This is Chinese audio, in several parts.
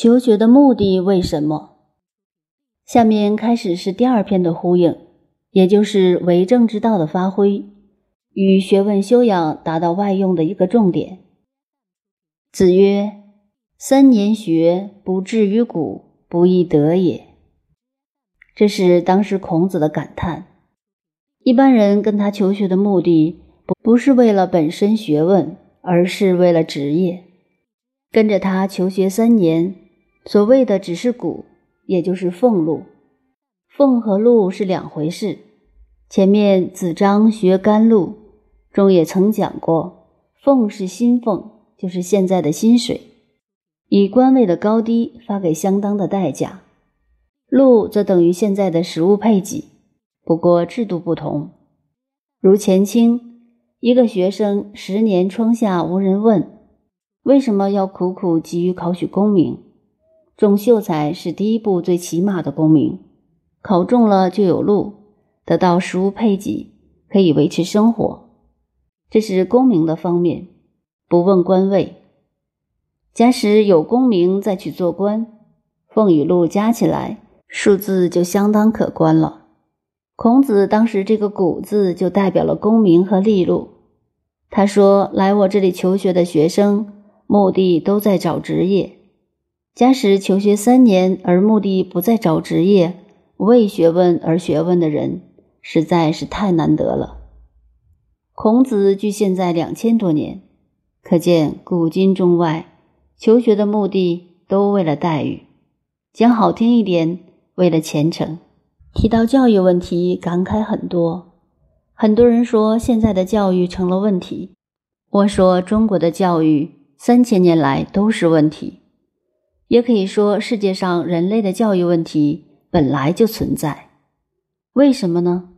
求学的目的为什么？下面开始是第二篇的呼应，也就是为政之道的发挥与学问修养达到外用的一个重点。子曰：“三年学，不至于古，不亦得也。”这是当时孔子的感叹。一般人跟他求学的目的，不不是为了本身学问，而是为了职业。跟着他求学三年。所谓的只是谷，也就是俸禄。俸和禄是两回事。前面子张学甘露中也曾讲过，俸是薪俸，就是现在的薪水，以官位的高低发给相当的代价；禄则等于现在的实物配给，不过制度不同。如前清一个学生十年窗下无人问，为什么要苦苦急于考取功名？中秀才是第一步最起码的功名，考中了就有禄，得到食物配给，可以维持生活。这是功名的方面，不问官位。假使有功名再去做官，俸与禄加起来，数字就相当可观了。孔子当时这个“古”字就代表了功名和利禄。他说：“来我这里求学的学生，目的都在找职业。”假使求学三年而目的不在找职业，为学问而学问的人，实在是太难得了。孔子距现在两千多年，可见古今中外求学的目的都为了待遇，讲好听一点，为了前程。提到教育问题，感慨很多。很多人说现在的教育成了问题，我说中国的教育三千年来都是问题。也可以说，世界上人类的教育问题本来就存在。为什么呢？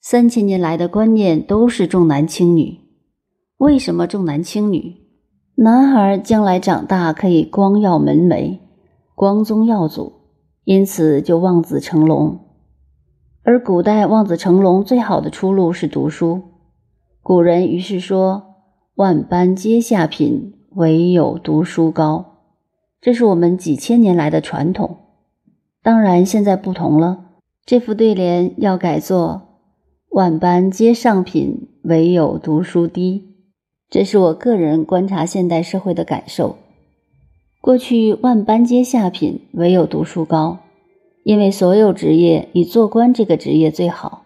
三千年来的观念都是重男轻女。为什么重男轻女？男孩将来长大可以光耀门楣、光宗耀祖，因此就望子成龙。而古代望子成龙最好的出路是读书。古人于是说：“万般皆下品，唯有读书高。”这是我们几千年来的传统，当然现在不同了。这副对联要改作“万般皆上品，唯有读书低”。这是我个人观察现代社会的感受。过去“万般皆下品，唯有读书高”，因为所有职业以做官这个职业最好。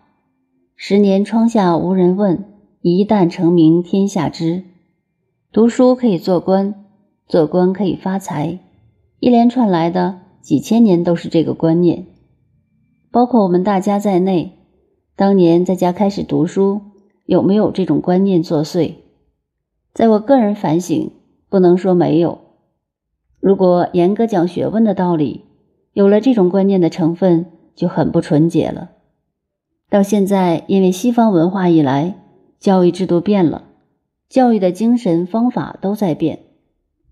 十年窗下无人问，一旦成名天下知。读书可以做官。做官可以发财，一连串来的几千年都是这个观念，包括我们大家在内。当年在家开始读书，有没有这种观念作祟？在我个人反省，不能说没有。如果严格讲学问的道理，有了这种观念的成分，就很不纯洁了。到现在，因为西方文化以来，教育制度变了，教育的精神方法都在变。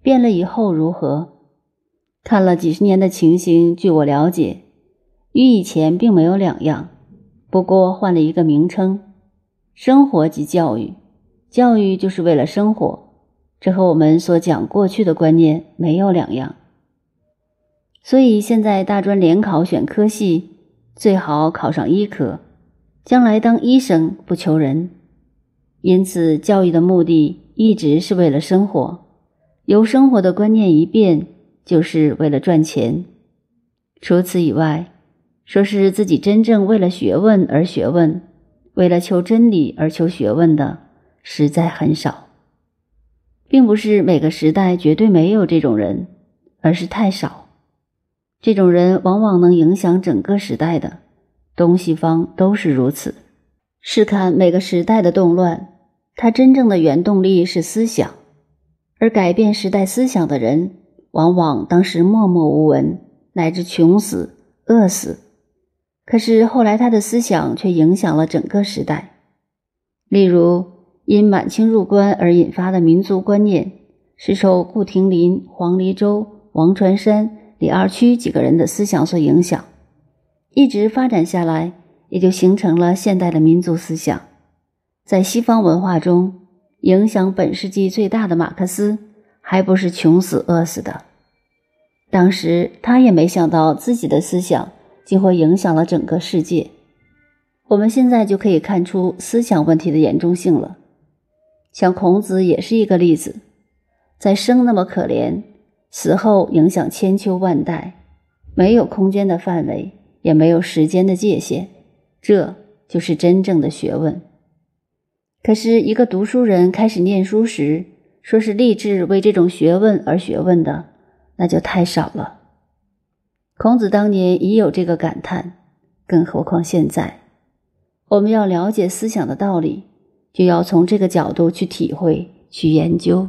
变了以后如何？看了几十年的情形，据我了解，与以前并没有两样，不过换了一个名称。生活即教育，教育就是为了生活，这和我们所讲过去的观念没有两样。所以现在大专联考选科系，最好考上医科，将来当医生不求人。因此，教育的目的一直是为了生活。由生活的观念一变，就是为了赚钱。除此以外，说是自己真正为了学问而学问，为了求真理而求学问的，实在很少。并不是每个时代绝对没有这种人，而是太少。这种人往往能影响整个时代的，东西方都是如此。试看每个时代的动乱，它真正的原动力是思想。而改变时代思想的人，往往当时默默无闻，乃至穷死、饿死。可是后来他的思想却影响了整个时代。例如，因满清入关而引发的民族观念，是受顾亭林、黄黎周、王传山、李二曲几个人的思想所影响，一直发展下来，也就形成了现代的民族思想。在西方文化中。影响本世纪最大的马克思，还不是穷死饿死的。当时他也没想到自己的思想竟会影响了整个世界。我们现在就可以看出思想问题的严重性了。像孔子也是一个例子，在生那么可怜，死后影响千秋万代，没有空间的范围，也没有时间的界限，这就是真正的学问。可是，一个读书人开始念书时，说是立志为这种学问而学问的，那就太少了。孔子当年已有这个感叹，更何况现在，我们要了解思想的道理。就要从这个角度去体会、去研究。